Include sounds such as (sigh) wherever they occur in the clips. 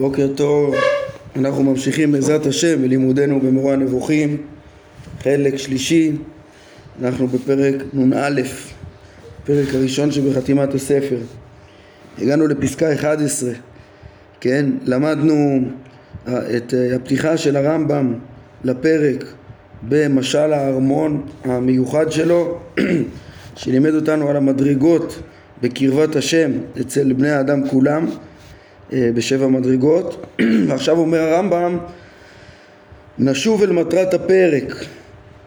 בוקר טוב, אנחנו ממשיכים בעזרת השם בלימודנו במורה הנבוכים, חלק שלישי, אנחנו בפרק נ"א, פרק הראשון שבחתימת הספר. הגענו לפסקה 11, כן, למדנו את הפתיחה של הרמב"ם לפרק במשל הארמון המיוחד שלו, (clears throat) שלימד אותנו על המדרגות בקרבת השם אצל בני האדם כולם. אה, בשבע מדרגות. (clears throat) ועכשיו אומר הרמב"ם נשוב אל מטרת הפרק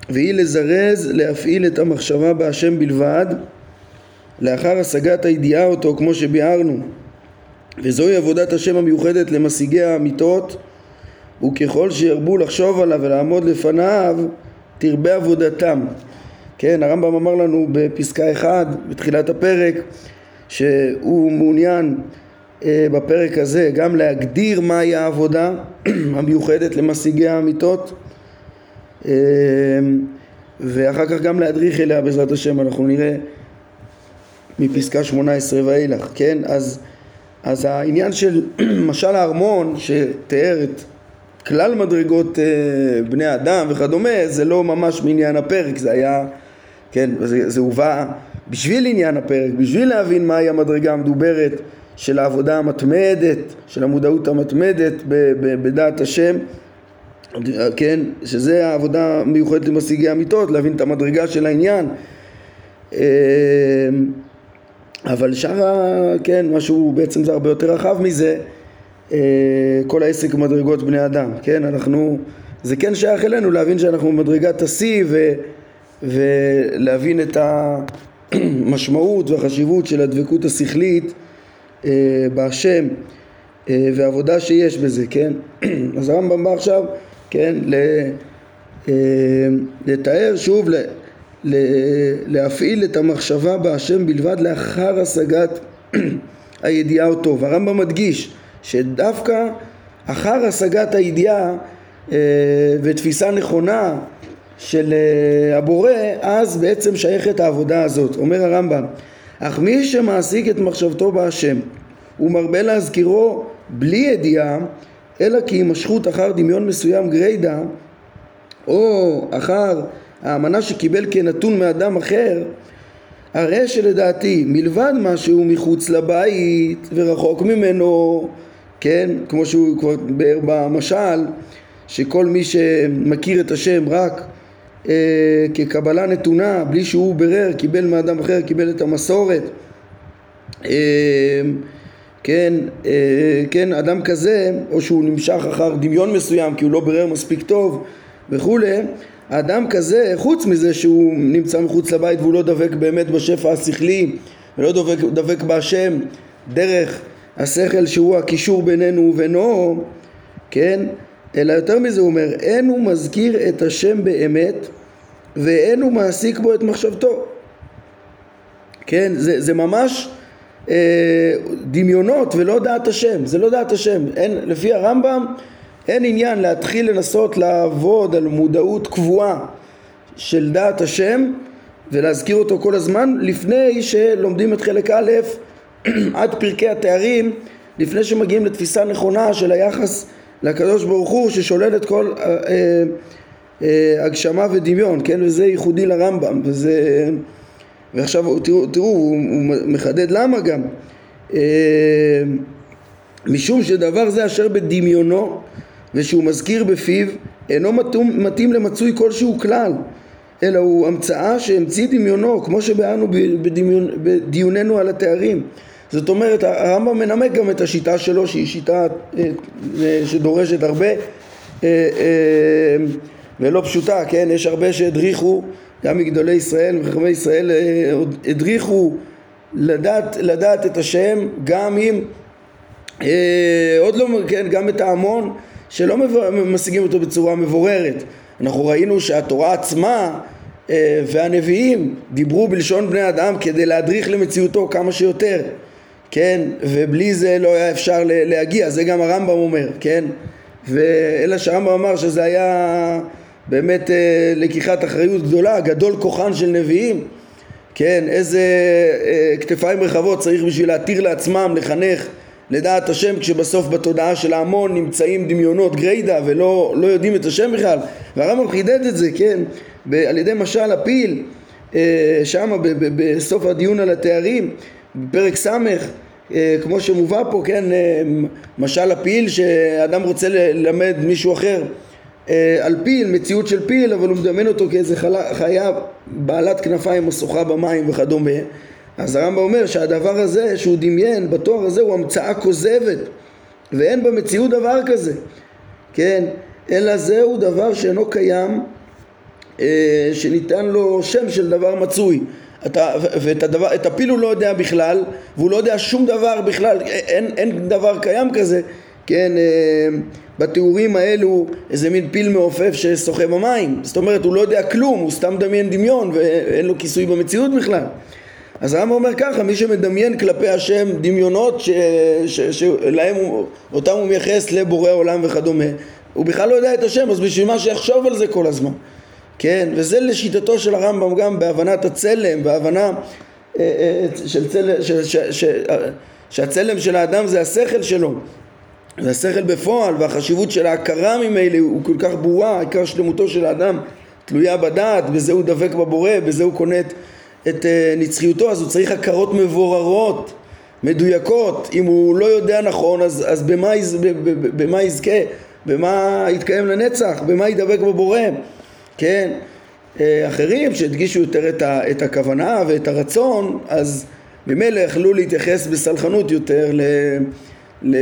והיא לזרז להפעיל את המחשבה בהשם בלבד לאחר השגת הידיעה אותו כמו שביארנו. וזוהי עבודת השם המיוחדת למשיגי האמיתות וככל שירבו לחשוב עליו ולעמוד לפניו תרבה עבודתם. כן הרמב"ם אמר לנו בפסקה 1 בתחילת הפרק שהוא מעוניין אה, בפרק הזה גם להגדיר מהי העבודה (clears throat) המיוחדת למשיגי האמיתות אה, ואחר כך גם להדריך אליה בעזרת השם אנחנו נראה מפסקה 18 ואילך כן? אז, אז העניין של (clears throat) משל הארמון שתיאר את כלל מדרגות אה, בני אדם וכדומה זה לא ממש מעניין הפרק זה היה כן זה, זה הובא בשביל עניין הפרק בשביל להבין מהי המדרגה המדוברת של העבודה המתמדת, של המודעות המתמדת בדעת השם, כן, שזה העבודה המיוחדת למשיגי אמיתות, להבין את המדרגה של העניין. אמ, אבל שאר, כן, משהו בעצם זה הרבה יותר רחב מזה, אה, כל העסק מדרגות בני אדם, כן, אנחנו, זה כן שייך אלינו להבין שאנחנו במדרגת השיא ולהבין את (clears throat) המשמעות והחשיבות של הדבקות השכלית בהשם אה, ועבודה שיש בזה, כן? (clears throat) אז הרמב"ם בא עכשיו, כן, אה, לתאר שוב, להפעיל את המחשבה בהשם בלבד לאחר השגת (clears throat) הידיעה אותו. והרמב"ם מדגיש שדווקא אחר השגת הידיעה ותפיסה נכונה של הבורא, אז בעצם שייכת העבודה הזאת. אומר הרמב"ם אך מי שמעסיק את מחשבתו בהשם ומרבה להזכירו בלי ידיעה אלא כי הימשכות אחר דמיון מסוים גריידא או אחר האמנה שקיבל כנתון מאדם אחר הרי שלדעתי מלבד משהו מחוץ לבית ורחוק ממנו כן כמו שהוא כבר באר במשל שכל מי שמכיר את השם רק אה, כקבלה נתונה בלי שהוא ברר, קיבל מאדם אחר, קיבל את המסורת. אה, כן, אה, כן, אדם כזה, או שהוא נמשך אחר דמיון מסוים כי הוא לא ברר מספיק טוב וכולי, האדם כזה, חוץ מזה שהוא נמצא מחוץ לבית והוא לא דבק באמת בשפע השכלי ולא דבק, דבק בהשם דרך השכל שהוא הקישור בינינו ובינו, כן, אלא יותר מזה הוא אומר, אין הוא מזכיר את השם באמת ואין הוא מעסיק בו את מחשבתו. כן, זה, זה ממש אה, דמיונות ולא דעת השם, זה לא דעת השם. אין, לפי הרמב"ם אין עניין להתחיל לנסות לעבוד על מודעות קבועה של דעת השם ולהזכיר אותו כל הזמן לפני שלומדים את חלק א' (clears throat) עד פרקי התארים לפני שמגיעים לתפיסה נכונה של היחס לקדוש ברוך הוא ששולל את כל אה, אה, הגשמה ודמיון, כן? וזה ייחודי לרמב"ם, וזה... ועכשיו תראו, תראו הוא, הוא מחדד למה גם אה, משום שדבר זה אשר בדמיונו ושהוא מזכיר בפיו אינו מתאים, מתאים למצוי כלשהו כלל אלא הוא המצאה שהמציא דמיונו כמו בדיון, בדיוננו על התארים זאת אומרת הרמב"ם מנמק גם את השיטה שלו שהיא שיטה אה, אה, שדורשת הרבה אה, ולא פשוטה, כן? יש הרבה שהדריכו, גם מגדולי ישראל וחכמי ישראל הדריכו לדעת, לדעת את השם גם אם עוד לא, כן, גם את ההמון שלא משיגים אותו בצורה מבוררת. אנחנו ראינו שהתורה עצמה והנביאים דיברו בלשון בני אדם כדי להדריך למציאותו כמה שיותר כן, ובלי זה לא היה אפשר להגיע, זה גם הרמב"ם אומר, כן, ואלא שהרמב"ם אמר שזה היה באמת אה, לקיחת אחריות גדולה, גדול כוחן של נביאים, כן, איזה אה, כתפיים רחבות צריך בשביל להתיר לעצמם לחנך לדעת השם כשבסוף בתודעה של ההמון נמצאים דמיונות גריידא ולא לא יודעים את השם בכלל. והרמב"ם חידד את זה, כן, ב, על ידי משל הפיל אה, שם בסוף הדיון על התארים בפרק ס' כמו שמובא פה, כן, אה, משל הפיל שאדם רוצה ללמד מישהו אחר. על פיל, מציאות של פיל, אבל הוא מדמיין אותו כאיזה חיה בעלת כנפיים משוכה במים וכדומה. אז הרמב"ם אומר שהדבר הזה שהוא דמיין בתואר הזה הוא המצאה כוזבת ואין במציאות דבר כזה, כן, אלא זהו דבר שאינו קיים אה, שניתן לו שם של דבר מצוי אתה, ואת הדבר, את הפיל הוא לא יודע בכלל והוא לא יודע שום דבר בכלל, אין, אין דבר קיים כזה, כן, אה, בתיאורים האלו איזה מין פיל מעופף ששוחה במים, זאת אומרת הוא לא יודע כלום, הוא סתם מדמיין דמיון ואין לו כיסוי במציאות בכלל אז הרמב"ם אומר ככה, מי שמדמיין כלפי השם דמיונות שלהם אותם הוא מייחס לבורא עולם וכדומה, הוא בכלל לא יודע את השם, אז בשביל מה שיחשוב על זה כל הזמן? כן, וזה לשיטתו של הרמב"ם גם בהבנת הצלם, בהבנה אה, אה, של צלם, ש, ש, ש, שהצלם של האדם זה השכל שלו, זה השכל בפועל, והחשיבות של ההכרה ממילא הוא כל כך ברורה, עיקר שלמותו של האדם תלויה בדעת, בזה הוא דבק בבורא, בזה הוא קונה את את אה, נצחיותו אז הוא צריך הכרות מבוררות, מדויקות. אם הוא לא יודע נכון אז, אז במה, יז, במה יזכה? במה יתקיים לנצח? במה ידבק בבורא? כן? אה, אחרים שהדגישו יותר את, ה, את הכוונה ואת הרצון אז ממילא יכלו להתייחס בסלחנות יותר ל... ל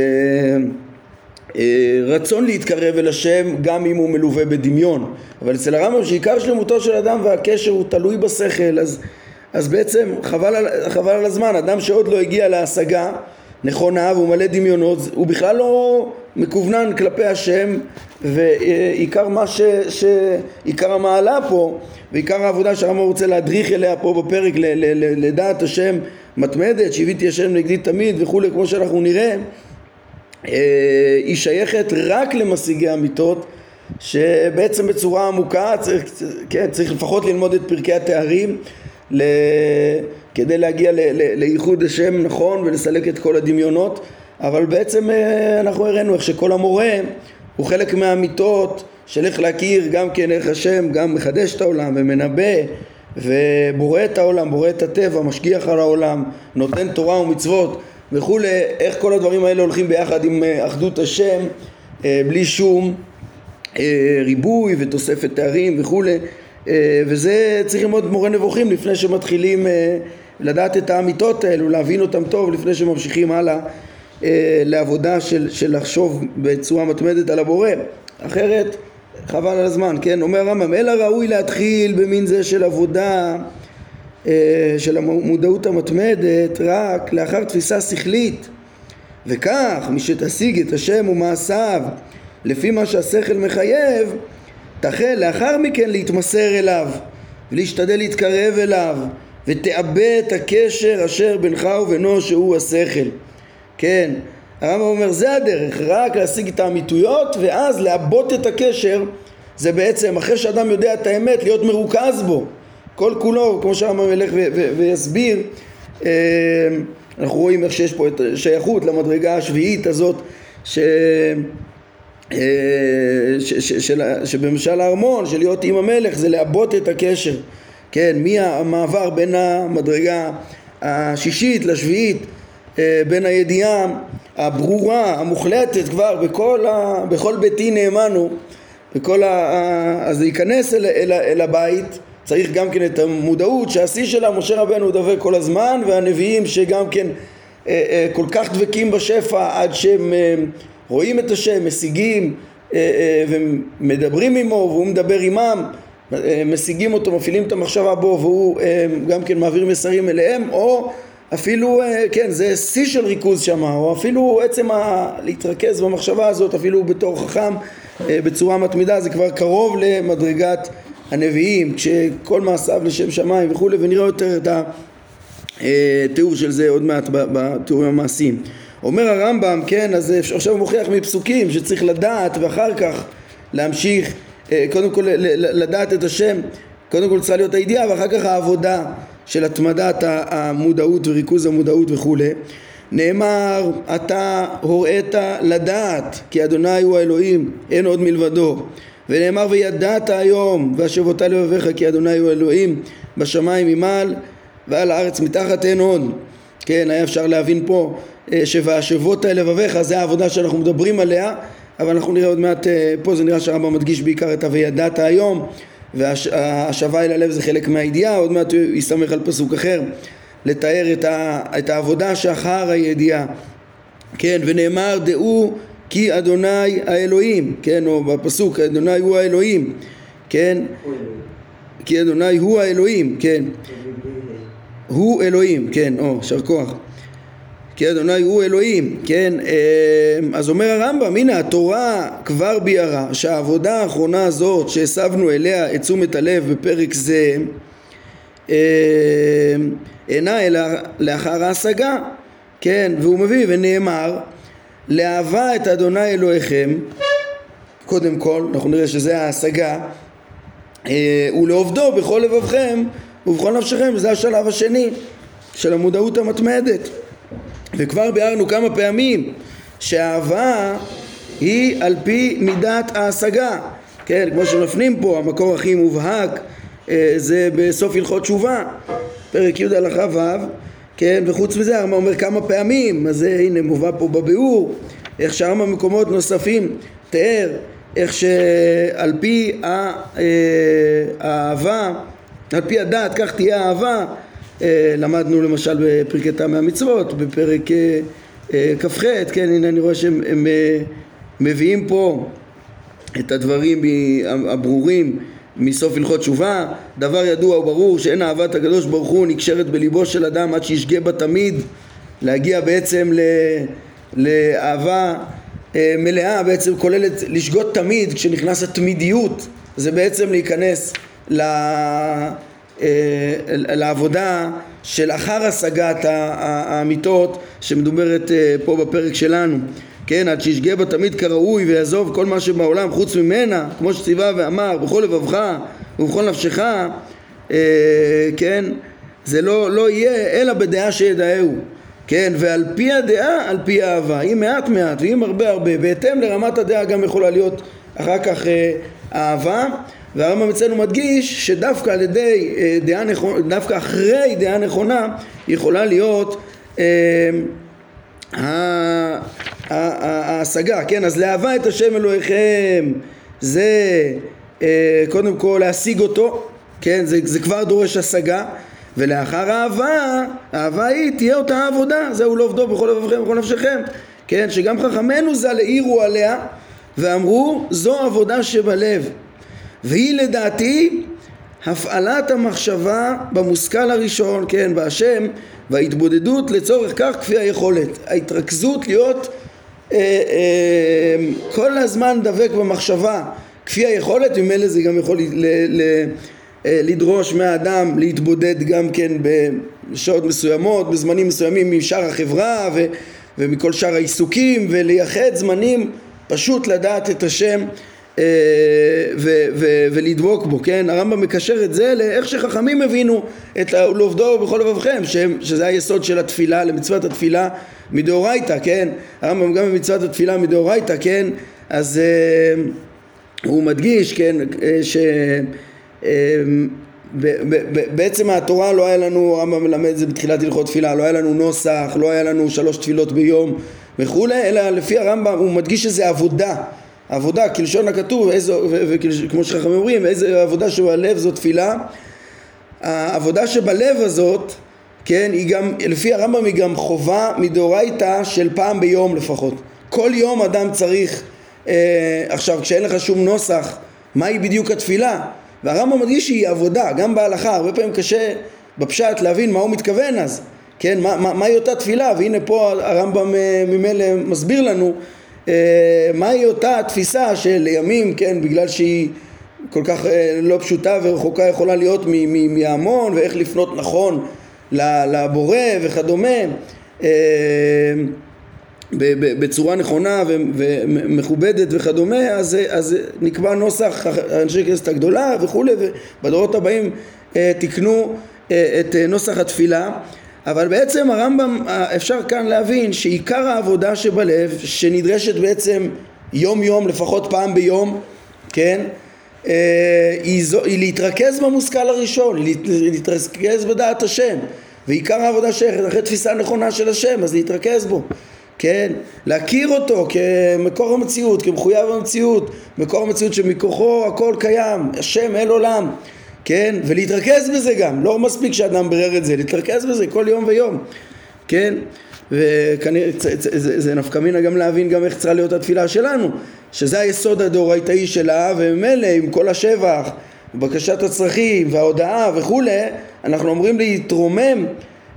אה, רצון להתקרב אל השם גם אם הוא מלווה בדמיון אבל אצל הרמב"ם שעיקר שלמותו של אדם והקשר הוא תלוי בשכל אז אז בעצם חבל על, חבל על הזמן, אדם שעוד לא הגיע להשגה נכונה והוא מלא דמיונות, הוא בכלל לא מקוונן כלפי השם ועיקר מה ש... ש... עיקר המעלה פה ועיקר העבודה שהרמב"ם רוצה להדריך אליה פה בפרק ל... ל... ל... לדעת השם מתמדת, שהביתי השם נגדי תמיד וכולי כמו שאנחנו נראה אה, היא שייכת רק למשיגי אמיתות שבעצם בצורה עמוקה צריך, כן, צריך לפחות ללמוד את פרקי התארים ל... כדי להגיע. לייחוד השם נכון ולסלק את כל הדמיונות אבל בעצם אה, אנחנו הראינו איך שכל המורה הוא חלק מהאמיתות של איך להכיר גם כן איך השם גם מחדש את העולם ומנבא ובורא את העולם, בורא את הטבע, משגיח על העולם, נותן תורה ומצוות וכולי, איך כל הדברים האלה הולכים ביחד עם אה, אחדות השם אה, בלי שום ריבוי ותוספת תארים וכולי וזה צריך ללמוד מורה נבוכים לפני שמתחילים לדעת את האמיתות האלו, להבין אותם טוב לפני שממשיכים הלאה אה, לעבודה של, של לחשוב בצורה מתמדת על הבורא. אחרת חבל על הזמן, כן? אומר הרמב"ם אלא ראוי להתחיל במין זה של עבודה של המודעות המתמדת רק לאחר תפיסה שכלית. וכך מי שתשיג את השם ומעשיו לפי מה שהשכל מחייב תחל לאחר מכן להתמסר אליו ולהשתדל להתקרב אליו ותאבד את הקשר אשר בינך ובינו שהוא השכל. כן הרמב"ם אומר זה הדרך רק להשיג את האמיתויות ואז לעבות את הקשר. זה בעצם אחרי שאדם יודע את האמת להיות מרוכז בו. כל כולו כמו שהרמב"ם ילך ויסביר אה, אנחנו רואים איך שיש פה את שייכות למדרגה השביעית הזאת ש... אה, שבמשל הארמון, של להיות עם המלך, זה לעבות את הקשר, כן, מהמעבר בין המדרגה השישית לשביעית, אה, בין הידיעה הברורה, המוחלטת כבר, בכל, ה, בכל ביתי נאמנו, בכל ה, אז להיכנס אל, אל, אל הבית, צריך גם כן את המודעות שהשיא שלה משה רבנו דבק כל הזמן והנביאים שגם כן אה, כל כך דבקים בשפע עד שהם רואים את השם, משיגים אה, אה, ומדברים עמו והוא מדבר עמם, אה, משיגים אותו, מפעילים את המחשבה בו והוא גם כן מעביר מסרים אליהם או אפילו, כן, זה שיא של ריכוז שם, או אפילו עצם ה... להתרכז במחשבה הזאת, אפילו בתור חכם, בצורה מתמידה, זה כבר קרוב למדרגת הנביאים, כשכל מעשיו לשם שמיים וכולי, ונראה יותר את התיאור של זה עוד מעט בתיאורים המעשיים. אומר הרמב"ם, כן, אז עכשיו הוא מוכיח מפסוקים שצריך לדעת ואחר כך להמשיך, אה, קודם כל לדעת את השם, קודם כל צריכה להיות הידיעה ואחר כך העבודה של התמדת המודעות וריכוז המודעות וכולי נאמר אתה הוראת לדעת כי אדוני הוא האלוהים אין עוד מלבדו. ונאמר וידעת היום והשבותה לבביך כי אדוני הוא האלוהים בשמיים ממעל ועל הארץ מתחת אין עוד כן היה אפשר להבין פה אה, שוהשבות לבביך זה העבודה שאנחנו מדברים עליה אבל אנחנו נראה עוד מעט אה, פה זה נראה שהרמב"ם מדגיש בעיקר את ה"וידעת היום" והשבה אל הלב זה חלק מהידיעה עוד מעט הוא יסתמך על פסוק אחר לתאר את, ה, את העבודה שאחר הידיעה. כן ונאמר דעו כי אדוני האלוהים כן או בפסוק אדוני הוא האלוהים כן? כי אדוני הוא האלוהים כן? הוא אלוהים כן? או יישר כוח כי אדוני הוא אלוהים, כן? אמ, אז אומר הרמב"ם, הנה התורה כבר ביארה שהעבודה האחרונה הזאת שהסבנו אליה את תשומת הלב בפרק זה אמ, אינה אלא לאחר ההשגה, כן? והוא מביא ונאמר לאהבה את אדוני אלוהיכם קודם כל, אנחנו נראה שזה ההשגה אה, ולעובדו בכל לבבכם ובכל נפשכם, זה השלב השני של המודעות המתמדת וכבר ביארנו כמה פעמים שהאהבה היא על פי מידת ההשגה. כן, כמו שמפנים פה, המקור הכי מובהק אה, זה בסוף הלכות תשובה פרק י' הלכה ו' כן, וחוץ מזה הרמב"ם אומר כמה פעמים אז זה הנה מובא פה בביאור איך שם מקומות נוספים תיאר איך שעל פי אה, האהבה על פי הדת כך תהיה האהבה אה, למדנו למשל בפרקי טעמי המצוות, בפרק אה, אה, כ"ח, כן, הנה אני רואה שהם מביאים פה את הדברים הברורים מסוף הלכות תשובה, דבר ידוע וברור שאין אהבת הקדוש ברוך הוא נקשרת בליבו של אדם עד שישגה בה תמיד, להגיע בעצם ל... לאהבה מלאה בעצם כוללת לשגות תמיד כשנכנס התמידיות. זה בעצם להיכנס ל... אה, לעבודה של אחר השגת האמיתות שמדוברת אה, פה בפרק שלנו. כן, עד שישגה בה תמיד כראוי ויעזוב כל מה שבעולם חוץ ממנה, כמו שציווה ואמר, בכל לבבך ובכל נפשך, אה, כן, זה לא, לא יהיה אלא בדעה שידעהו, כן, ועל פי הדעה, על פי האהבה, אם מעט מעט ואם הרבה הרבה, בהתאם לרמת הדעה גם יכולה להיות אחר כך אה, אהבה, והרמב"ם אצלנו מדגיש שדווקא על ידי אה, דעה נכונה, דווקא אחרי דעה נכונה יכולה להיות אה, ההשגה, כן? אז לאהבה את השם אלוהיכם זה אה, קודם כל להשיג אותו, כן? זה, זה כבר דורש השגה ולאחר אהבה, אהבה היא תהיה אותה עבודה, זהו לא עובדו בכל לבבכם ובכל נפשכם, כן? שגם חכמינו ז"ל העירו עליה ואמרו זו עבודה שבלב והיא לדעתי הפעלת המחשבה במושכל הראשון, כן, בהשם, וההתבודדות לצורך כך כפי היכולת. ההתרכזות להיות אה, אה, כל הזמן דבק במחשבה כפי היכולת, ממילא זה גם יכול ל, ל, ל, אה, לדרוש מהאדם להתבודד גם כן בשעות מסוימות, בזמנים מסוימים משאר החברה ו, ומכל שאר העיסוקים ולייחד זמנים פשוט לדעת את השם אה, ו- ו- ולדבוק בו, כן? הרמב"ם מקשר את זה לאיך שחכמים הבינו את לעובדו בכל לבבכם, שזה היסוד של התפילה, למצוות התפילה מדאורייתא, כן? הרמב"ם גם במצוות התפילה מדאורייתא, כן? אז uh, הוא מדגיש, כן, ש... Uh, בעצם התורה לא היה לנו, הרמב"ם מלמד את זה בתחילת הלכות תפילה, לא היה לנו נוסח, לא היה לנו שלוש תפילות ביום וכולי, אלא לפי הרמב"ם הוא מדגיש שזה עבודה עבודה כלשון הכתוב, וכמו שחכמים אומרים, איזה עבודה שבלב זו תפילה. העבודה שבלב הזאת, כן, היא גם, לפי הרמב"ם היא גם חובה מדאורייתא של פעם ביום לפחות. כל יום אדם צריך, אה, עכשיו כשאין לך שום נוסח, מהי בדיוק התפילה? והרמב"ם מדגיש שהיא עבודה, גם בהלכה, הרבה פעמים קשה בפשט להבין מה הוא מתכוון אז, כן, מה, מה, מהי אותה תפילה, והנה פה הרמב"ם אה, ממילא מסביר לנו אה, מהי אותה התפיסה שלימים, כן, בגלל שהיא כל כך אה, לא פשוטה ורחוקה יכולה להיות מהמון ואיך לפנות נכון לבורא וכדומה אה, בצורה נכונה ומכובדת וכדומה אז, אז נקבע נוסח אנשי כנסת הגדולה וכולי ובדורות הבאים תיקנו את נוסח התפילה אבל בעצם הרמב"ם, אפשר כאן להבין שעיקר העבודה שבלב, שנדרשת בעצם יום יום, לפחות פעם ביום, כן? אה, היא, זו, היא להתרכז במושכל הראשון, להתרכז בדעת השם. ועיקר העבודה שייכת אחרי תפיסה נכונה של השם אז להתרכז בו כן, להכיר אותו כמקור המציאות, כמחויב המציאות, מקור המציאות שמכוחו הכל קיים, השם אל עולם, כן, ולהתרכז בזה גם, לא מספיק שאדם ברר את זה, להתרכז בזה כל יום ויום, כן, וכנראה זה, זה נפקא מינה גם להבין גם איך צריכה להיות התפילה שלנו, שזה היסוד הדאורייתאי שלה, וממילא עם כל השבח, בקשת הצרכים וההודעה וכולי, אנחנו אומרים להתרומם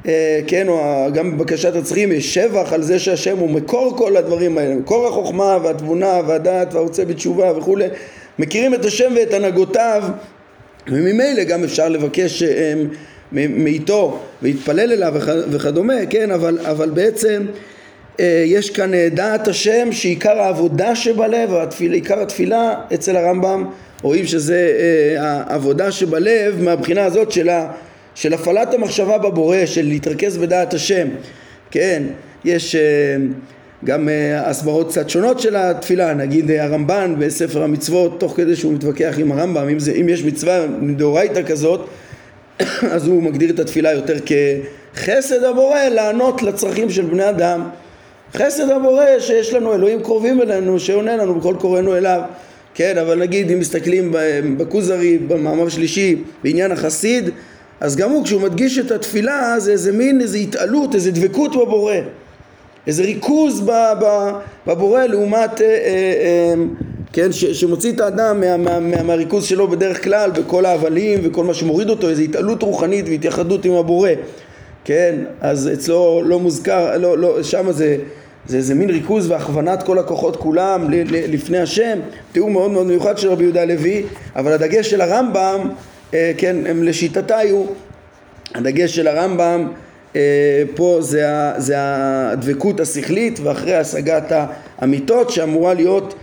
אה, כן, או גם בבקשת הצריכים יש שבח על זה שהשם הוא מקור כל הדברים האלה, מקור החוכמה והתבונה והדעת והרוצה בתשובה וכולי, מכירים את השם ואת הנהגותיו וממילא גם אפשר לבקש אה, מאיתו ולהתפלל אליו וכדומה, כן, אבל, אבל בעצם אה, יש כאן דעת השם שעיקר העבודה שבלב, עיקר התפילה אצל הרמב"ם רואים שזה העבודה שבלב מהבחינה הזאת של ה... של הפעלת המחשבה בבורא, של להתרכז בדעת השם, כן, יש גם uh, הסברות קצת שונות של התפילה, נגיד uh, הרמב"ן בספר המצוות, תוך כדי שהוא מתווכח עם הרמב"ם, אם, זה, אם יש מצווה מדאורייתא כזאת, (coughs) אז הוא מגדיר את התפילה יותר כחסד הבורא לענות לצרכים של בני אדם. חסד הבורא שיש לנו אלוהים קרובים אלינו, שעונה לנו בכל קוראנו אליו. כן, אבל נגיד אם מסתכלים בכוזרי, במאמר שלישי, בעניין החסיד, אז גם הוא כשהוא מדגיש את התפילה זה איזה מין איזה התעלות, איזה דבקות בבורא איזה ריכוז בבורא לעומת אה, אה, אה, כן, ש, שמוציא את האדם מה, מה, מה, מהריכוז שלו בדרך כלל בכל ההבלים וכל מה שמוריד אותו איזו התעלות רוחנית והתייחדות עם הבורא. כן, אז אצלו לא מוזכר, לא, לא, שם זה זה איזה מין ריכוז והכוונת כל הכוחות כולם לפני השם, תיאור מאוד מאוד מיוחד של רבי יהודה הלוי, אבל הדגש של הרמב"ם אה, כן, הם לשיטתה היו, הדגש של הרמב"ם פה זה, זה הדבקות השכלית ואחרי השגת האמיתות שאמורה להיות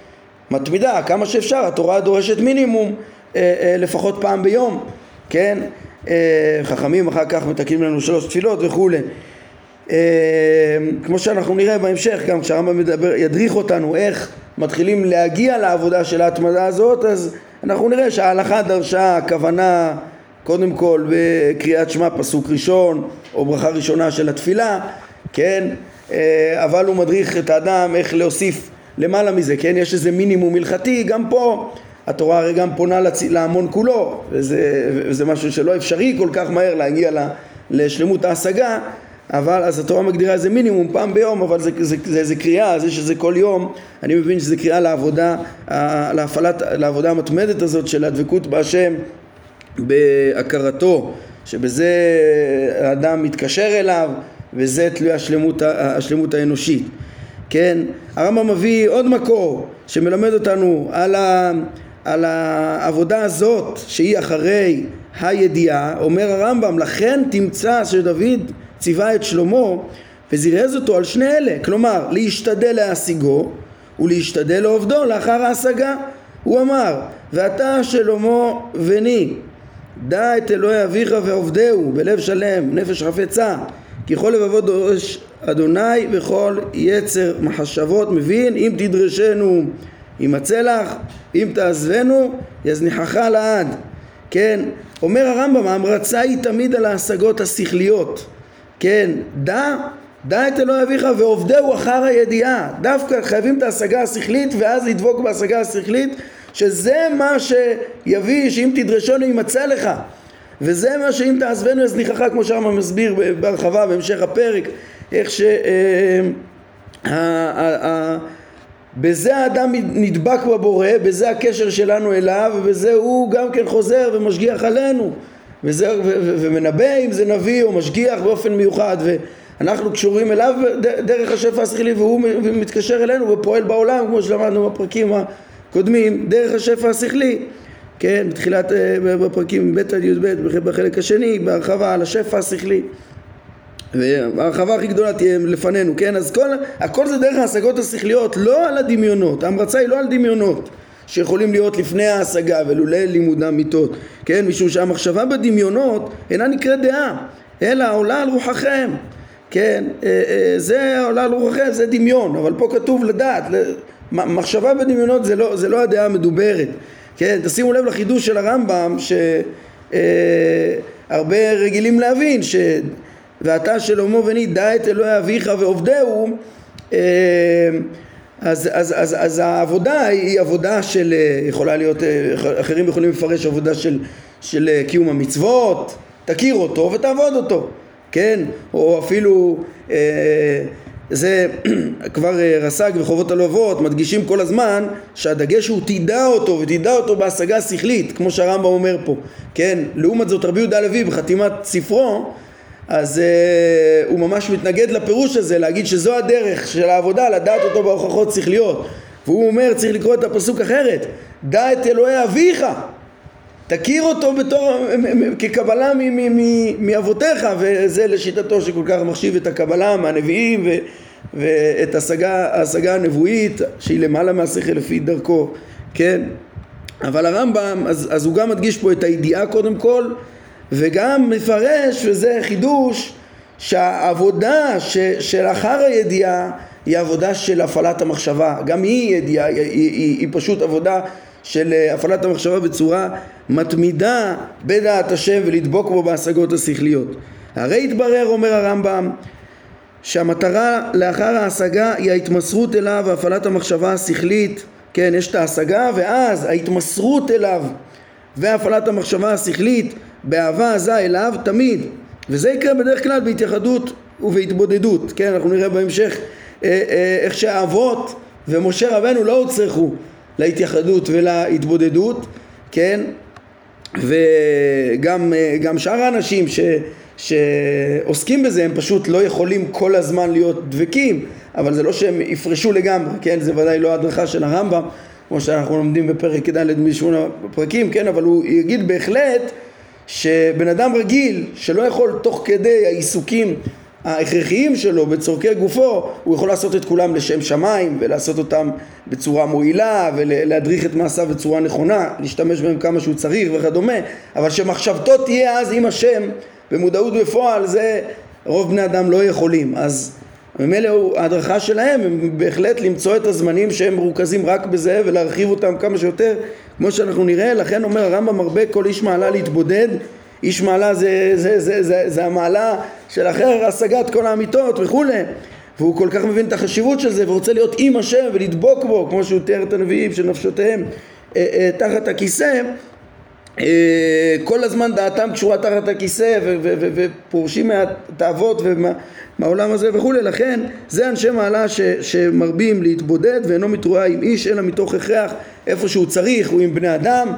מתמידה כמה שאפשר, התורה דורשת מינימום אה, לפחות פעם ביום, כן? חכמים אחר כך מתקנים לנו שלוש תפילות וכולי כמו שאנחנו נראה בהמשך גם כשהרמב"ם ידריך אותנו איך מתחילים להגיע לעבודה של ההתמדה הזאת אז אנחנו נראה שההלכה דרשה הכוונה קודם כל בקריאת שמע פסוק ראשון או ברכה ראשונה של התפילה, כן? אה, אבל הוא מדריך את האדם איך להוסיף למעלה מזה, כן? יש איזה מינימום הלכתי, גם פה התורה הרי גם פונה. להמון כולו, וזה, וזה משהו שלא אפשרי כל כך מהר להגיע לשלמות ההשגה, אבל אז התורה מגדירה איזה מינימום פעם ביום, אבל זה, זה, זה, איזה קריאה, זה שזה כל יום, אני מבין שזה קריאה לעבודה, להפעלת, לעבודה המתמדת הזאת של הדבקות בהשם בהכרתו, שבזה האדם מתקשר אליו, וזה תלוי השלמות, השלמות האנושית. כן, הרמב"ם מביא עוד מקור שמלמד אותנו על, ה, על העבודה הזאת שהיא אחרי הידיעה, אומר הרמב"ם, לכן תמצא שדוד ציווה את שלמה וזירז אותו על שני אלה, כלומר להשתדל להשיגו ולהשתדל לעובדו לאחר ההשגה. הוא אמר, ואתה שלמה בני, דע את אלוהי אביך ועובדהו בלב שלם, נפש חפצה, כי כל לבבות דורש אדוני וכל יצר מחשבות מבין, אם תדרשנו ימצא לך, אם תעזבנו יזניחך לעד. כן, אומר הרמב"ם, ההמרצה היא תמיד על ההשגות השכליות. כן, דע, דע את אלוהי אביך ועובדהו אחר הידיעה. דווקא חייבים את ההשגה השכלית ואז לדבוק בהשגה השכלית שזה מה שיביא שאם תדרשנו יימצא לך. וזה מה שאם תעזבנו יזניחך כמו שהרמב"ם מסביר בהרחבה בהמשך הפרק איך ש... אה, בזה האדם נדבק בבורא, בזה הקשר שלנו אליו ובזה הוא גם כן חוזר ומשגיח עלינו. וזה, ו, ו, ומנבא אם זה נביא או משגיח באופן מיוחד ואנחנו קשורים אליו דרך השפע השכלי והוא מתקשר אלינו ופועל בעולם כמו שלמדנו בפרקים הקודמים דרך השפע השכלי כן, בתחילת, אה, בפרקים ב' עד י"ב בחלק השני בהרחבה על השפע השכלי וההרחבה הכי גדולה תהיה לפנינו, כן? אז כל, הכל זה דרך ההשגות השכליות, לא על הדמיונות, ההמרצה היא לא על דמיונות שיכולים להיות לפני ההשגה ולולא לימוד האמיתות, כן? משום שהמחשבה בדמיונות אינה נקראת דעה, אלא עולה על רוחכם כן, אה, אה, זה עולה על רוחכם, זה דמיון, אבל פה כתוב לדעת, מחשבה בדמיונות זה לא, זה לא הדעה המדוברת, כן, תשימו לב לחידוש של הרמב"ם שהרבה אה, רגילים להבין ש... ואתה שלמה בני דע את אלוהי אביך ועובדהו אה, אז, אז, אז, אז העבודה היא עבודה של, אה, יכולה להיות, אחרים יכולים לפרש עבודה של, של קיום המצוות, תכיר אותו ותעבוד אותו, כן? או אפילו, אה, זה (clears throat) כבר רס"ג וחובות הלבבות מדגישים כל הזמן שהדגש הוא תדע אותו ותדע אותו בהשגה שכלית, כמו שהרמב"ם אומר פה, כן? לעומת זאת רבי יהודה הלוי בחתימת ספרו אז uh, הוא ממש מתנגד לפירוש הזה, להגיד שזו הדרך של העבודה, לדעת אותו בהוכחות שכליות. והוא אומר, צריך לקרוא את הפסוק אחרת, דע את אלוהי אביך, תכיר אותו בתור, כקבלה מאבותיך, וזה לשיטתו שכל כך מחשיב את הקבלה מהנביאים ו, ואת ההשגה הנבואית שהיא למעלה מהשכל לפי דרכו, כן? אבל הרמב"ם, אז, אז הוא גם מדגיש פה את הידיעה קודם כל וגם מפרש, וזה חידוש, שהעבודה ש, שלאחר הידיעה היא עבודה של הפעלת המחשבה, גם היא ידיעה, היא, היא, היא, היא פשוט עבודה של אה, הפעלת המחשבה בצורה מתמידה בדעת השם ולדבוק בו בהשגות השכליות. הרי התברר, אומר הרמב"ם, שהמטרה לאחר ההשגה היא ההתמסרות אליו והפעלת המחשבה השכלית, כן, יש את ההשגה ואז ההתמסרות אליו והפעלת המחשבה השכלית באהבה עזה אליו תמיד. וזה יקרה בדרך כלל בהתייחדות ובהתבודדות. כן אנחנו נראה בהמשך אה, אה, איך שהאבות ומשה רבנו לא הוצרכו להתייחדות ולהתבודדות כן? וגם אה, שאר האנשים ש, שעוסקים בזה הם פשוט לא יכולים כל הזמן להיות דבקים אבל זה לא שהם יפרשו לגמרי כן? זה ודאי לא הדרכה של הרמב"ם כמו שאנחנו לומדים בפרק ד' משמונה פרקים כן? אבל הוא יגיד בהחלט שבן אדם רגיל שלא יכול תוך כדי העיסוקים ההכרחיים שלו בצורכי גופו הוא יכול לעשות את כולם לשם שמיים ולעשות אותם בצורה מועילה ולהדריך את מעשיו בצורה נכונה להשתמש בהם כמה שהוא צריך וכדומה אבל שמחשבתו תהיה אז עם השם במודעות בפועל זה רוב בני אדם לא יכולים. אז ממילא ההדרכה שלהם הם בהחלט למצוא את הזמנים שהם מרוכזים רק בזה ולהרחיב אותם כמה שיותר כמו שאנחנו נראה. לכן אומר הרמב"ם הרבה כל איש מעלה להתבודד. איש מעלה זה, זה, זה, זה, זה המעלה של אחר השגת כל האמיתות וכולי והוא כל כך מבין את החשיבות של זה ורוצה להיות עם השם ולדבוק בו כמו שהוא תיאר את הנביאים שנפשותיהם אה, אה, תחת הכיסא אה, כל הזמן דעתם קשורה תחת הכיסא ופורשים מהתאוות ומהעולם הזה וכולי. לכן זה אנשי מעלה ש, שמרבים להתבודד ואינו מתרועה עם איש אלא מתוך הכרח איפה שהוא צריך הוא עם בני אדם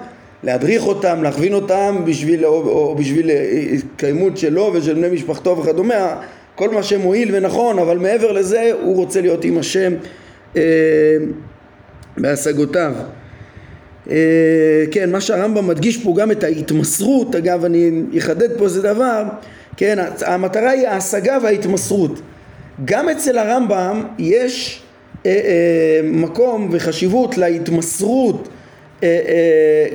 להדריך אותם, להכווין אותם בשביל, או, או בשביל התקיימות שלו ושל בני משפחתו וכדומה כל מה שמועיל ונכון אבל מעבר לזה הוא רוצה להיות עם השם אה, בהשגותיו אה, כן, מה שהרמב"ם מדגיש פה גם את ההתמסרות, אגב אני אחדד פה איזה דבר, כן, המטרה היא ההשגה וההתמסרות. גם אצל הרמב"ם יש אה, אה, מקום וחשיבות להתמסרות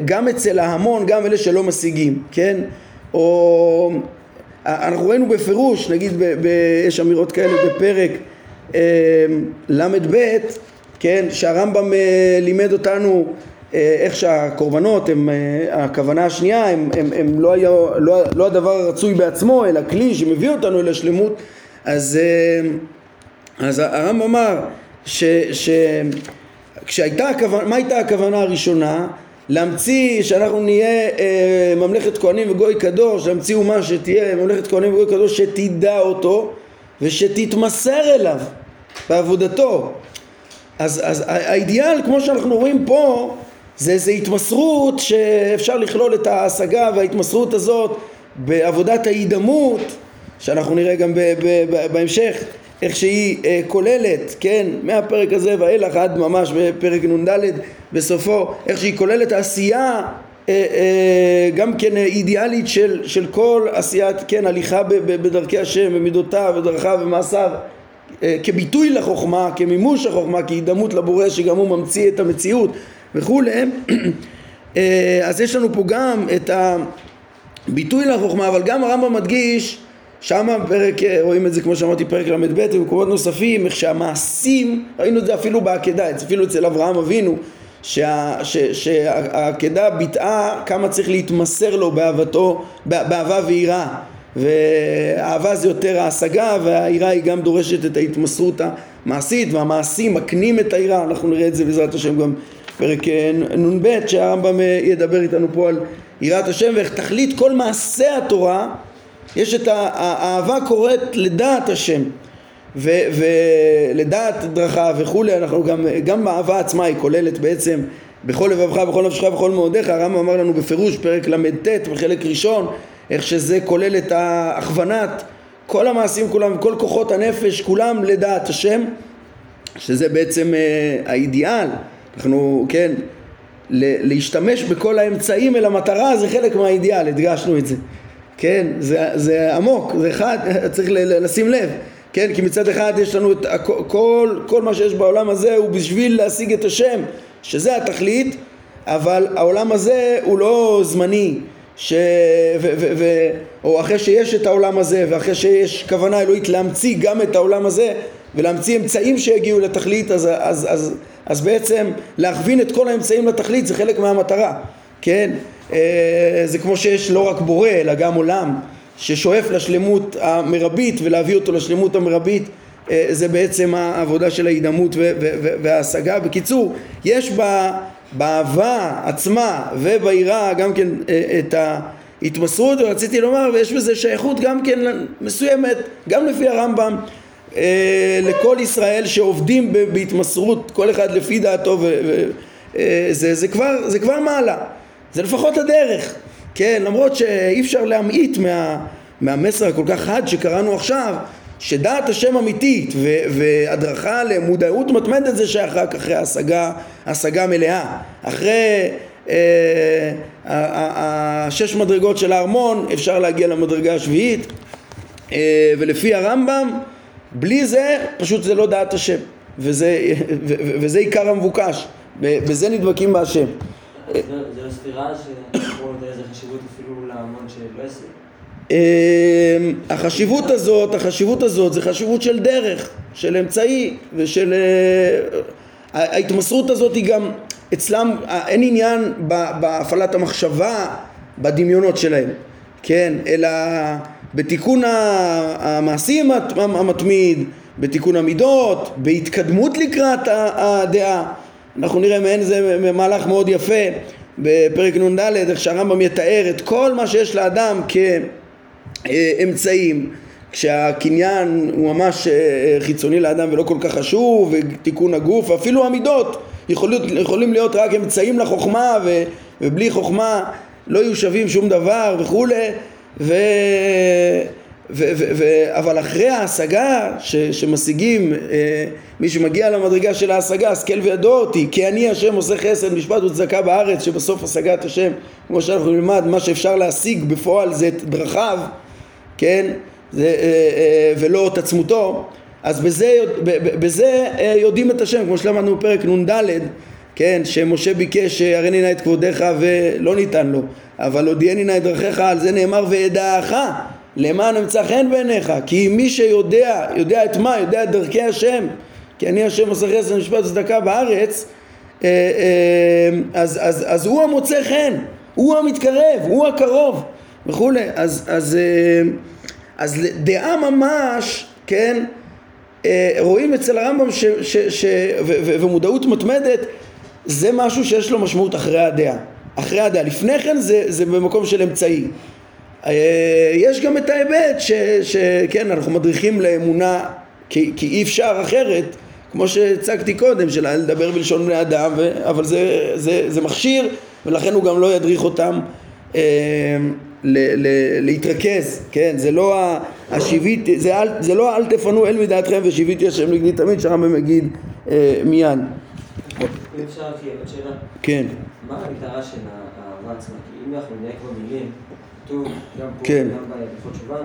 גם אצל ההמון, גם אלה שלא משיגים, כן? או אנחנו ראינו בפירוש, נגיד ב, ב, יש אמירות כאלה בפרק אה, ל"ב, כן, שהרמב"ם אה, לימד אותנו אה, איך שהקורבנות הם, אה, הכוונה השנייה הם, הם, הם לא, היה, לא, לא הדבר הרצוי בעצמו אלא כלי שמביא אותנו אל השלמות אז, אה, אז הרמב"ם אמר ש, ש, כשהייתה הכוונה, מה הייתה הכוונה הראשונה? להמציא שאנחנו נהיה אה, ממלכת כהנים וגוי קדוש, להמציא אומה שתהיה ממלכת כהנים וגוי קדוש שתדע אותו ושתתמסר אליו בעבודתו אז, אז האידיאל כמו שאנחנו רואים פה זה איזו התמסרות שאפשר לכלול את ההשגה וההתמסרות הזאת בעבודת ההידמות שאנחנו נראה גם ב- ב- ב- בהמשך איך שהיא אה, כוללת, כן, מהפרק הזה ואילך עד ממש בפרק נ"ד בסופו, איך שהיא כוללת עשייה אה, אה, גם כן אידיאלית של, של כל עשיית, כן, הליכה ב- ב- בדרכי השם, במידותיו, בדרכיו ומעשיו אה, כביטוי לחוכמה, כמימוש החוכמה, כהידמות לבורא שגם הוא ממציא את המציאות וכולי, (clears throat) אה, אז יש לנו פה גם את הביטוי לחוכמה, אבל גם הרמב"ם מדגיש שם פרק, אה, רואים את זה כמו שאמרתי פרק ל"ב ובמקומות נוספים, איך שהמעשים, ראינו את זה אפילו בעקדה, אפילו אצל אברהם אבינו, שהעקדה ביטאה כמה צריך להתמסר לו באהבתו, באהבה ויראה. ואהבה זה יותר ההשגה והיראה היא גם דורשת את ההתמסרות המעשית והמעשים מקנים את היראה, אנחנו נראה את זה בעזרת השם גם פרק אה, נ"ב שהרמב"ם אה, ידבר איתנו פה על יראת השם ואיך תכלית כל מעשה התורה יש את האהבה קוראת לדעת השם ולדעת דרכיו וכולי, אנחנו גם, גם האהבה עצמה היא כוללת בעצם בכל לבבך, בכל נפשך, בכל מאודיך, הרמב"ם אמר לנו בפירוש פרק ל"ט בחלק ראשון איך שזה כולל את הכוונת כל המעשים כולם, כל כוחות הנפש כולם לדעת השם שזה בעצם אה, האידיאל, אנחנו, כן, להשתמש בכל האמצעים אל המטרה זה חלק מהאידיאל, הדגשנו את זה, כן, זה, זה עמוק, זה אחד, צריך לשים לב, כן, כי מצד אחד יש לנו את כל, כל מה שיש בעולם הזה הוא בשביל להשיג את השם, שזה התכלית, אבל העולם הזה הוא לא זמני, ש... ו... ו... ו... או אחרי שיש את העולם הזה ואחרי שיש כוונה אלוהית להמציא גם את העולם הזה ולהמציא אמצעים שיגיעו לתכלית אז, אז, אז, אז בעצם להכווין את כל האמצעים לתכלית זה חלק מהמטרה, כן? אה, זה כמו שיש לא רק בורא אלא גם עולם ששואף לשלמות המרבית ולהביא אותו לשלמות המרבית אה, זה בעצם העבודה של ההידמות וההשגה. בקיצור, יש באהבה עצמה וביראה גם כן אה, את ההתמסרות ורציתי לומר ויש בזה שייכות גם כן מסוימת גם לפי הרמב"ם לכל ישראל שעובדים בהתמסרות כל אחד לפי דעתו וזה זה כבר, זה כבר מעלה זה לפחות הדרך כן למרות שאי אפשר להמעיט מה, מהמסר הכל כך חד שקראנו עכשיו שדעת השם אמיתית והדרכה למודעות מתמדת זה שייך רק אחרי השגה, השגה מלאה. אחרי אה, השש מדרגות של הארמון אפשר להגיע למדרגה השביעית אה, ולפי הרמב"ם בלי זה פשוט זה לא דעת השם וזה, ו, ו, וזה עיקר המבוקש, בזה נדבקים בהשם. אמ, החשיבות הזאת, החשיבות הזאת זה חשיבות של דרך, של אמצעי ושל... אה, ההתמסרות הזאת היא גם אצלם, אין עניין בהפעלת המחשבה בדמיונות שלהם, כן, אלא בתיקון המעשים המתמיד, בתיקון המידות, בהתקדמות לקראת הדעה. אנחנו נראה מעין זה מהלך מאוד יפה בפרק נ"ד, איך שהרמב"ם יתאר את כל מה שיש לאדם כ... אמצעים כשהקניין הוא ממש אה, חיצוני לאדם ולא כל כך חשוב ותיקון הגוף אפילו המידות יכולים, יכולים להיות רק אמצעים לחוכמה ו, ובלי חוכמה לא יהיו שווים שום דבר וכולי ו... ו, ו, ו, אבל אחרי ההשגה ש, שמשיגים, אה, מי שמגיע למדרגה של ההשגה, השכל וידוע אותי, כי אני השם עושה חסד, משפט וצדקה בארץ, שבסוף השגת השם, כמו שאנחנו נלמד, מה שאפשר להשיג בפועל זה את דרכיו, כן, זה, אה, אה, ולא את עצמותו, אז בזה, בזה אה, יודעים את השם, כמו שלמדנו בפרק נ"ד, כן, שמשה ביקש הריני נא את כבודיך ולא ניתן לו, אבל הודיעני נא את דרכיך, על זה נאמר וידעך למען אמצא חן בעיניך כי מי שיודע, יודע את מה? יודע את דרכי השם כי אני השם עושה חסד משפט וצדקה בארץ אה, אה, אז, אז, אז הוא המוצא חן, הוא המתקרב, הוא הקרוב וכולי. אז, אז, אה, אז דעה ממש, כן, רואים אצל הרמב"ם ש, ש, ש, ו, ו, ומודעות מתמדת זה משהו שיש לו משמעות אחרי הדעה. אחרי הדעה, לפני כן זה, זה במקום של אמצעי יש גם את ההיבט שכן אנחנו מדריכים לאמונה כי, כי אי אפשר אחרת כמו שהצגתי קודם של לדבר בלשון בני אדם ו, אבל זה, זה, זה מכשיר ולכן הוא גם לא ידריך אותם אה, ל, ל, להתרכז כן? זה לא השיבית זה, זה לא אל תפנו אל מדעתכם ושיביתי השם לגדי תמיד שהרמב"ם יגיד אה, מיד. אפשר רק עוד שאלה. כן. מה ההגדרה של האהבה עצמה כי אם אנחנו נהיה כבר מילים כתוב גם פה, כן. גם בהלכות תשובה,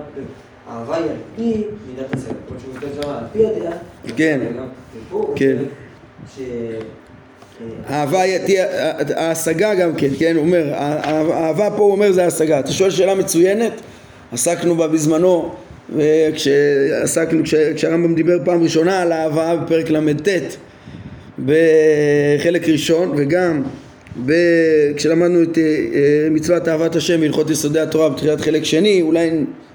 אהבה היא על פי מידת הצדק. כמו שהוא כותב שם, על פי הדעה. כן. כן. אהבה תהיה, ההשגה גם כן, כן, הוא אומר, האהבה פה הוא אומר זה ההשגה. אתה שואל שאלה מצוינת, עסקנו בה בזמנו וכשעסקנו, כש, כשהרמב"ם דיבר פעם ראשונה על אהבה בפרק ל"ט בחלק ראשון וגם ב... כשלמדנו את אה, מצוות אהבת השם בהלכות יסודי התורה בתחילת חלק שני, אולי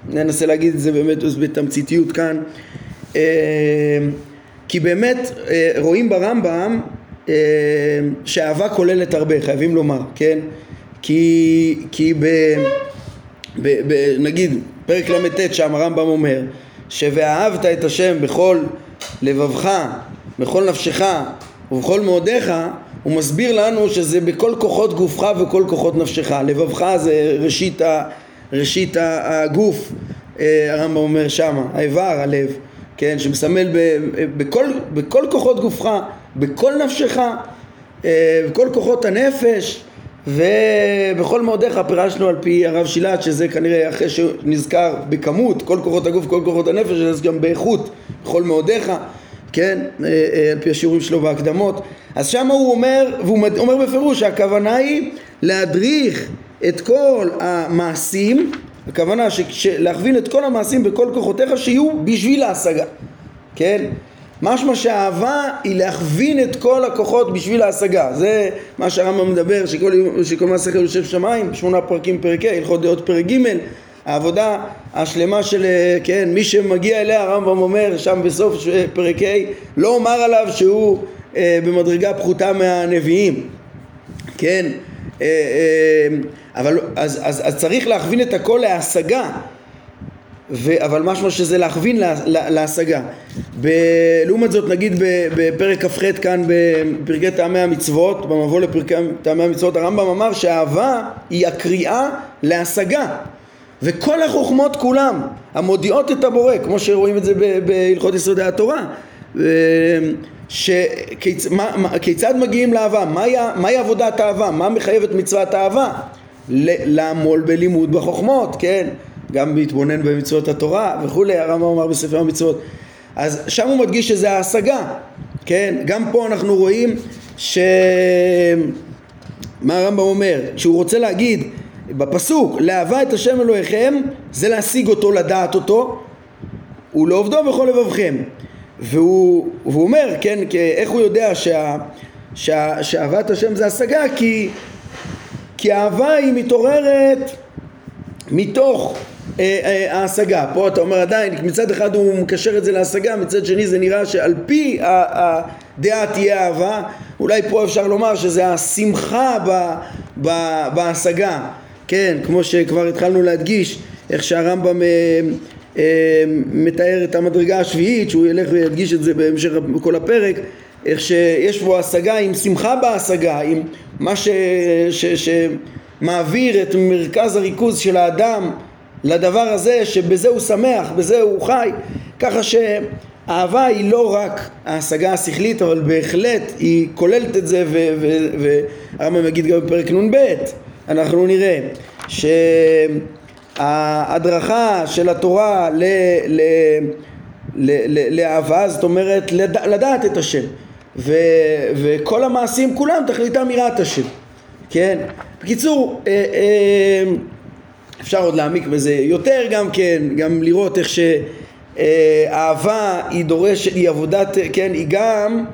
ננסה להגיד את זה באמת בתמציתיות כאן אה, כי באמת אה, רואים ברמב"ם שאהבה כוללת הרבה, חייבים לומר, כן? כי, כי ב, ב, ב, נגיד פרק ל"ט שם הרמב"ם אומר ש"ואהבת את השם בכל לבבך, בכל נפשך ובכל מאודיך" הוא מסביר לנו שזה בכל כוחות גופך וכל כוחות נפשך. לבבך זה ראשית, ה, ראשית הגוף, אה, הרמב"ם אומר שמה, האיבר, הלב, כן, שמסמל ב, בכל, בכל כוחות גופך, בכל נפשך, אה, בכל כוחות הנפש ובכל מאודיך פירשנו על פי הרב שילת שזה כנראה אחרי שנזכר בכמות כל כוחות הגוף, כל כוחות הנפש, אז גם באיכות בכל מאודיך כן, אה, אה, על פי השיעורים שלו בהקדמות. אז שם הוא אומר, והוא אומר בפירוש שהכוונה היא להדריך את כל המעשים, הכוונה להכווין את כל המעשים בכל כוחותיך שיהיו בשביל ההשגה, כן? משמע שהאהבה היא להכווין את כל הכוחות בשביל ההשגה זה מה שהרמב"ם מדבר שכל, שכל מעשה יושב שמיים שמונה פרקים פרק ה' הלכות דעות פרק ג' העבודה השלמה של, אה, כן, מי שמגיע אליה, הרמב"ם אומר שם בסוף פרק ה', לא אומר עליו שהוא אה, במדרגה פחותה מהנביאים, כן, אה, אה, אבל אז, אז, אז צריך להכווין את הכל להשגה, ו, אבל משמע שזה להכווין לה, לה, להשגה. לעומת זאת נגיד בפרק כ"ח כאן בפרקי טעמי המצוות, במבוא לפרקי טעמי המצוות הרמב"ם אמר שהאהבה היא הקריאה להשגה וכל החוכמות כולם המודיעות את הבורא, כמו שרואים את זה בהלכות יסודי התורה, שכיצד מגיעים לאהבה, מהי, מהי עבודת האהבה, מה מחייב את מצוות האהבה? לעמול בלימוד בחוכמות, כן? גם להתבונן במצוות התורה וכולי, הרמב"ם אמר בספר המצוות. אז שם הוא מדגיש שזה ההשגה, כן? גם פה אנחנו רואים ש... מה הרמב"ם אומר? כשהוא רוצה להגיד בפסוק, לאהבה את השם אלוהיכם, זה להשיג אותו, לדעת אותו, ולעובדו בכל לבבכם. והוא, והוא אומר, כן, איך הוא יודע שה, שה, שאהבת השם זה השגה? כי, כי אהבה היא מתעוררת מתוך אה, אה, ההשגה. פה אתה אומר עדיין, מצד אחד הוא מקשר את זה להשגה, מצד שני זה נראה שעל פי הדעה תהיה אהבה. אולי פה אפשר לומר שזה השמחה בהשגה. כן, כמו שכבר התחלנו להדגיש, איך שהרמב"ם אה, אה, מתאר את המדרגה השביעית, שהוא ילך וידגיש את זה בהמשך כל הפרק, איך שיש פה השגה עם שמחה בהשגה, עם מה ש, ש, שמעביר את מרכז הריכוז של האדם לדבר הזה, שבזה הוא שמח, בזה הוא חי, ככה שאהבה היא לא רק ההשגה השכלית, אבל בהחלט היא כוללת את זה, והרמב"ם יגיד גם בפרק נ"ב אנחנו נראה שההדרכה של התורה ל, ל, ל, ל, לאהבה, זאת אומרת לד, לדעת את השם ו, וכל המעשים כולם תכליתם יראת השם, כן? בקיצור, אה, אה, אפשר עוד להעמיק בזה יותר גם כן, גם לראות איך שאהבה היא דורשת, היא עבודת, כן, היא גם,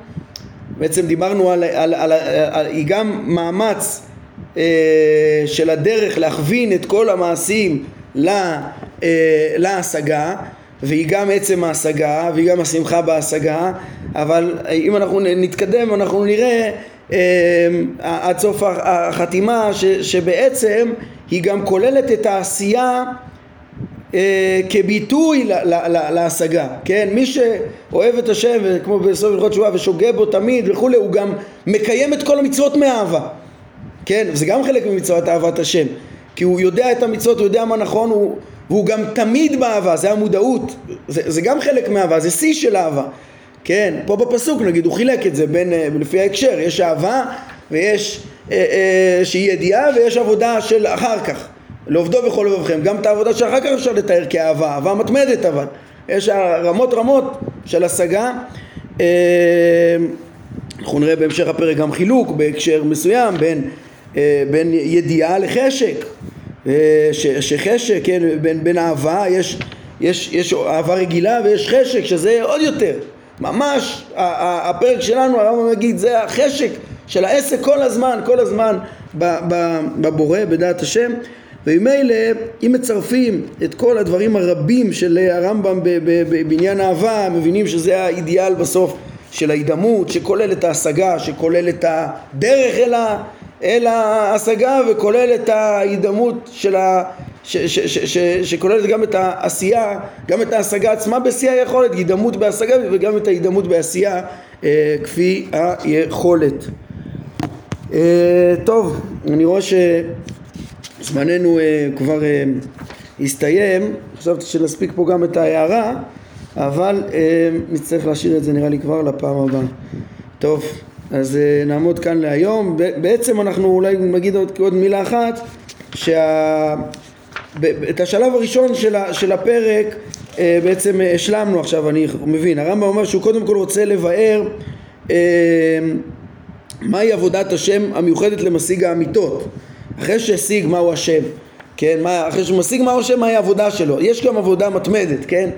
בעצם דיברנו על, על, על, על היא גם מאמץ של הדרך להכווין את כל המעשים לה, אה, להשגה והיא גם עצם ההשגה והיא גם השמחה בהשגה אבל אם אנחנו נתקדם אנחנו נראה אה, עד סוף החתימה ש, שבעצם היא גם כוללת את העשייה אה, כביטוי לה, לה, לה, להשגה, כן? מי שאוהב את השם כמו בסוף הלכות תשובה ושוגה בו תמיד וכולי הוא גם מקיים את כל המצוות מאהבה כן? וזה גם חלק ממצוות אהבת השם כי הוא יודע את המצוות, הוא יודע מה נכון הוא, והוא גם תמיד באהבה, זה המודעות זה, זה גם חלק מאהבה, זה שיא של אהבה כן? פה בפסוק נגיד הוא חילק את זה בין, אה, לפי ההקשר יש אהבה ויש אה, אה, שהיא ידיעה ויש עבודה של אחר כך לעובדו בכל לבבכם גם את העבודה שאחר כך אפשר לתאר כאהבה, אהבה מתמדת אבל יש רמות רמות של השגה אה, אנחנו נראה בהמשך הפרק גם חילוק בהקשר מסוים בין בין ידיעה לחשק, אה, שחשק, כן, בין, בין אהבה יש, יש, יש אהבה רגילה ויש חשק שזה עוד יותר. ממש הפרק שלנו הרמב"ם מגיד זה החשק של העסק כל הזמן כל הזמן בבורא בדעת השם. וממילא אם מצרפים את כל הדברים הרבים של הרמב"ם בעניין אהבה מבינים שזה האידיאל בסוף של ההידמות שכולל את ההשגה שכולל את הדרך אל, ה, אל ההשגה וכולל את ההידמות של ה... שכוללת גם את העשייה, גם את ההשגה עצמה בשיא היכולת, הידמות בהשגה וגם את ההידמות בעשייה אה, כפי היכולת. אה, טוב, אני רואה שזמננו אה, כבר אה, הסתיים, חשבתי שנספיק פה גם את ההערה, אבל אה, נצטרך להשאיר את זה נראה לי כבר לפעם הבאה. טוב, אז אה, נעמוד כאן להיום. בעצם אנחנו אולי נגיד עוד, עוד מילה אחת, שה... השלב הראשון של, של הפרק אה, בעצם השלמנו עכשיו, אני מבין. הרמב"ם אומר שהוא קודם כל רוצה לבאר אה, מהי עבודת השם המיוחדת למשיג האמיתות. אחרי שהשיג מהו השם, כן, מה, אחרי שהוא משיג מהו השם, מהי העבודה שלו. יש גם עבודה מתמדת, כן?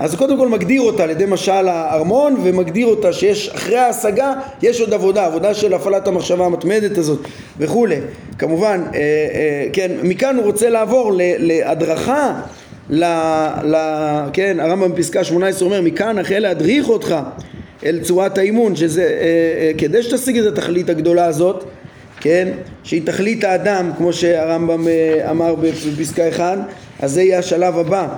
אז קודם כל מגדיר אותה על ידי משל הארמון ומגדיר אותה שיש אחרי ההשגה יש עוד עבודה, עבודה של הפעלת המחשבה המתמדת הזאת וכולי. כמובן, אה, אה, כן, מכאן הוא רוצה לעבור להדרכה ל, ל, כן, הרמב"ם בפסקה 18 אומר מכאן החל להדריך אותך אל צורת האימון שזה אה, אה, כדי שתשיג את התכלית הגדולה הזאת כן, שהיא תכלית האדם כמו שהרמב"ם אה, אמר בפסקה 1 אז זה יהיה השלב הבא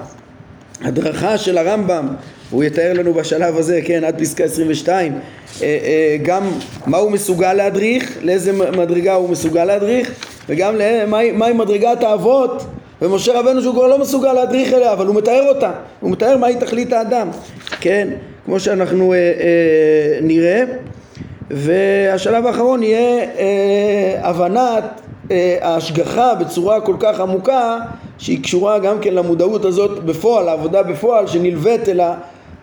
הדרכה של הרמב"ם, הוא יתאר לנו בשלב הזה, כן, עד פסקה 22, אה, אה, גם מה הוא מסוגל להדריך, לאיזה מדרגה הוא מסוגל להדריך, וגם מהי מה, מדרגת האבות, ומשה רבנו שהוא כבר לא מסוגל להדריך אליה, אבל הוא מתאר אותה, הוא מתאר מהי תכלית האדם, כן, כמו שאנחנו אה, אה, נראה, והשלב האחרון יהיה אה, הבנת אה, ההשגחה בצורה כל כך עמוקה שהיא קשורה גם כן למודעות הזאת בפועל, לעבודה בפועל שנלווית אל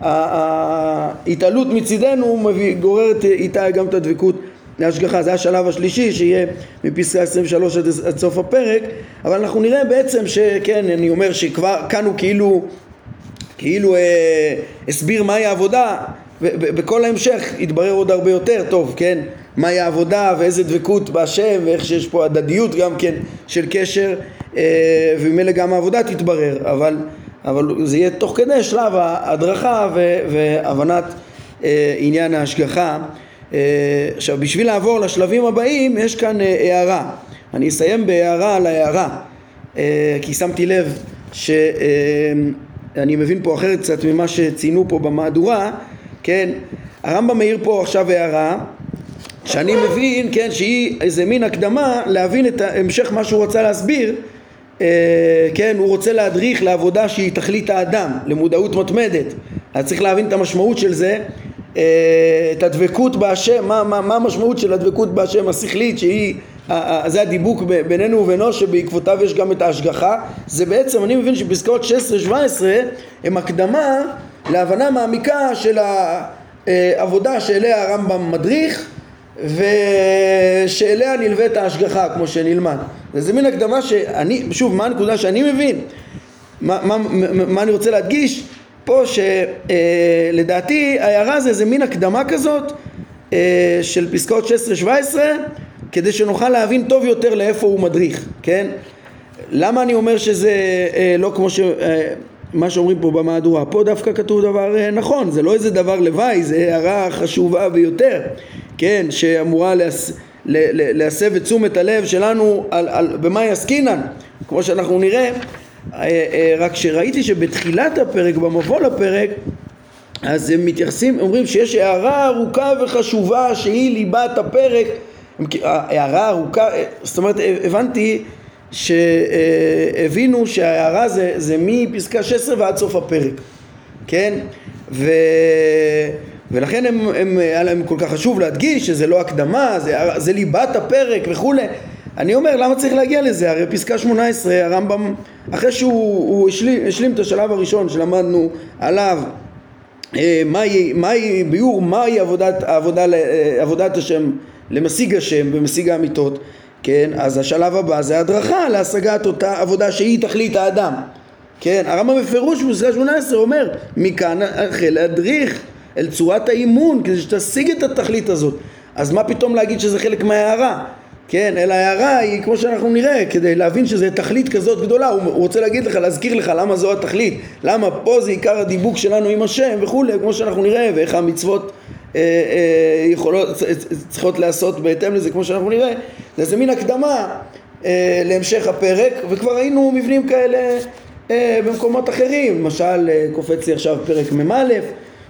ההתעלות מצידנו גוררת איתה גם את הדבקות להשגחה. זה השלב השלישי שיהיה מפסקה 23 עד, עד סוף הפרק, אבל אנחנו נראה בעצם שכן, אני אומר שכבר כאן הוא כאילו, כאילו אה, הסביר מהי העבודה בכל ההמשך יתברר עוד הרבה יותר טוב, כן? מהי העבודה ואיזה דבקות בהשם ואיך שיש פה הדדיות גם כן של קשר אה, וממילא גם העבודה תתברר, אבל, אבל זה יהיה תוך כדי שלב ההדרכה והבנת אה, עניין ההשגחה. אה, עכשיו בשביל לעבור לשלבים הבאים יש כאן הערה, אני אסיים בהערה על ההערה. כי שמתי לב שאני מבין פה אחרת קצת ממה שציינו פה במהדורה, כן, הרמב"ם מעיר פה עכשיו הערה שאני מבין, כן, שהיא איזה מין הקדמה להבין את המשך מה שהוא רצה להסביר אה, כן, הוא רוצה להדריך לעבודה שהיא תכלית האדם, למודעות מתמדת. אז צריך להבין את המשמעות של זה, אה, את הדבקות בהשם, מה, מה, מה המשמעות של הדבקות בהשם השכלית שהיא, זה הדיבוק בינינו ובינו שבעקבותיו יש גם את ההשגחה. זה בעצם, אני מבין שפסקאות 16-17 הם הקדמה להבנה מעמיקה של העבודה שאליה הרמב"ם מדריך ושאליה נלווית ההשגחה כמו שנלמד. זה מין הקדמה שאני, שוב, מה הנקודה שאני מבין? מה, מה, מה, מה אני רוצה להדגיש? פה שלדעתי אה, ההערה זה איזה מין הקדמה כזאת אה, של פסקאות 16-17 כדי שנוכל להבין טוב יותר לאיפה הוא מדריך, כן? למה אני אומר שזה אה, לא כמו ש... אה, מה שאומרים פה במהדורה, פה דווקא כתוב דבר אה, נכון, זה לא איזה דבר לוואי, זה הערה חשובה ביותר, כן, שאמורה להס... להסב את תשומת הלב שלנו על, על, במה יעסקינן, כמו שאנחנו נראה, אה, אה, רק שראיתי שבתחילת הפרק, במבוא לפרק, אז הם מתייחסים, אומרים שיש הערה ארוכה וחשובה שהיא ליבת הפרק, הערה ארוכה, זאת אומרת הבנתי שהבינו שההערה זה, זה מפסקה 16 ועד סוף הפרק, כן? ו... ולכן הם, הם, היה להם כל כך חשוב להדגיש שזה לא הקדמה, זה, זה ליבת הפרק וכולי. אני אומר, למה צריך להגיע לזה? הרי פסקה 18, הרמב"ם, אחרי שהוא השלים, השלים את השלב הראשון שלמדנו עליו, אה, מהי, מהי ביאור, מהי עבודת, עבודה, אה, עבודת השם למשיג השם ומשיג האמיתות, כן? אז השלב הבא זה הדרכה להשגת אותה עבודה שהיא תכלית האדם. כן, הרמב"ם בפירוש בפסקה 18 אומר, מכאן החל להדריך אל צורת האימון כדי שתשיג את התכלית הזאת. אז מה פתאום להגיד שזה חלק מההערה? כן, אלא ההערה היא כמו שאנחנו נראה, כדי להבין שזה תכלית כזאת גדולה, הוא רוצה להגיד לך, להזכיר לך למה זו התכלית, למה פה זה עיקר הדיבוק שלנו עם השם וכולי, כמו שאנחנו נראה, ואיך המצוות אה, אה, יכולות, צריכות להיעשות בהתאם לזה, כמו שאנחנו נראה, זה איזה מין הקדמה אה, להמשך הפרק, וכבר היינו מבנים כאלה אה, במקומות אחרים, למשל אה, קופץ לי עכשיו פרק מ"א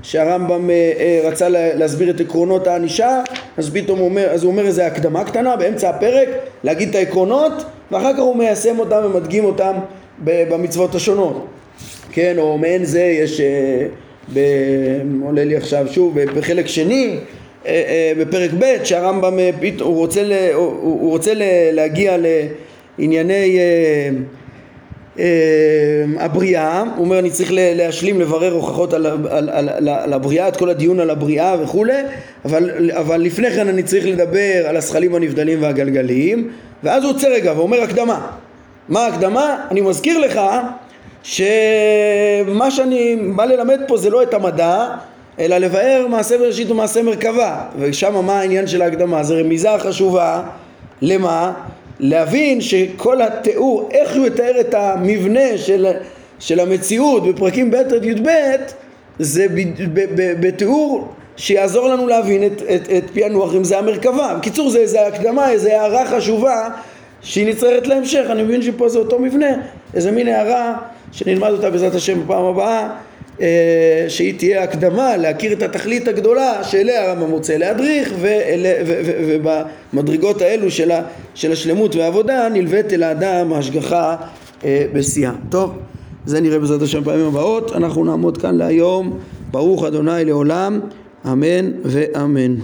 שהרמב"ם אה, אה, רצה להסביר את עקרונות הענישה, אז פתאום הוא אומר, אז הוא אומר איזה הקדמה קטנה באמצע הפרק, להגיד את העקרונות, ואחר כך הוא מיישם אותם ומדגים אותם במצוות השונות. כן, או מעין זה יש, אה, ב, עולה לי עכשיו שוב, בחלק שני, בפרק ב', שהרמב"ם, הוא רוצה, הוא רוצה להגיע לענייני הבריאה, הוא אומר אני צריך להשלים לברר הוכחות על, על, על, על, על הבריאה, את כל הדיון על הבריאה וכולי, אבל, אבל לפני כן אני צריך לדבר על הזכלים הנבדלים והגלגליים, ואז הוא עוצר רגע ואומר הקדמה. מה ההקדמה? אני מזכיר לך שמה שאני בא ללמד פה זה לא את המדע, אלא לבאר מעשה בראשית ומעשה מרכבה, ושם מה העניין של ההקדמה? זו רמיזה חשובה למה? להבין שכל התיאור, איך הוא יתאר את המבנה של, של המציאות בפרקים ב' עד י"ב זה בתיאור שיעזור לנו להבין את, את, את פענוח אם זה המרכבה. בקיצור זה איזה הקדמה, איזה הערה חשובה שהיא נצטרכת להמשך, אני מבין שפה זה אותו מבנה, איזה מין הערה שנלמד אותה בעזרת השם בפעם הבאה. אה, שהיא תהיה הקדמה להכיר את התכלית הגדולה שאליה הרמב"ם רוצה להדריך ובמדרגות האלו של, של השלמות והעבודה נלווית אל האדם ההשגחה אה, בשיאה. טוב, זה נראה בעזרת השם פעמים הבאות, אנחנו נעמוד כאן להיום, ברוך אדוני לעולם, אמן ואמן.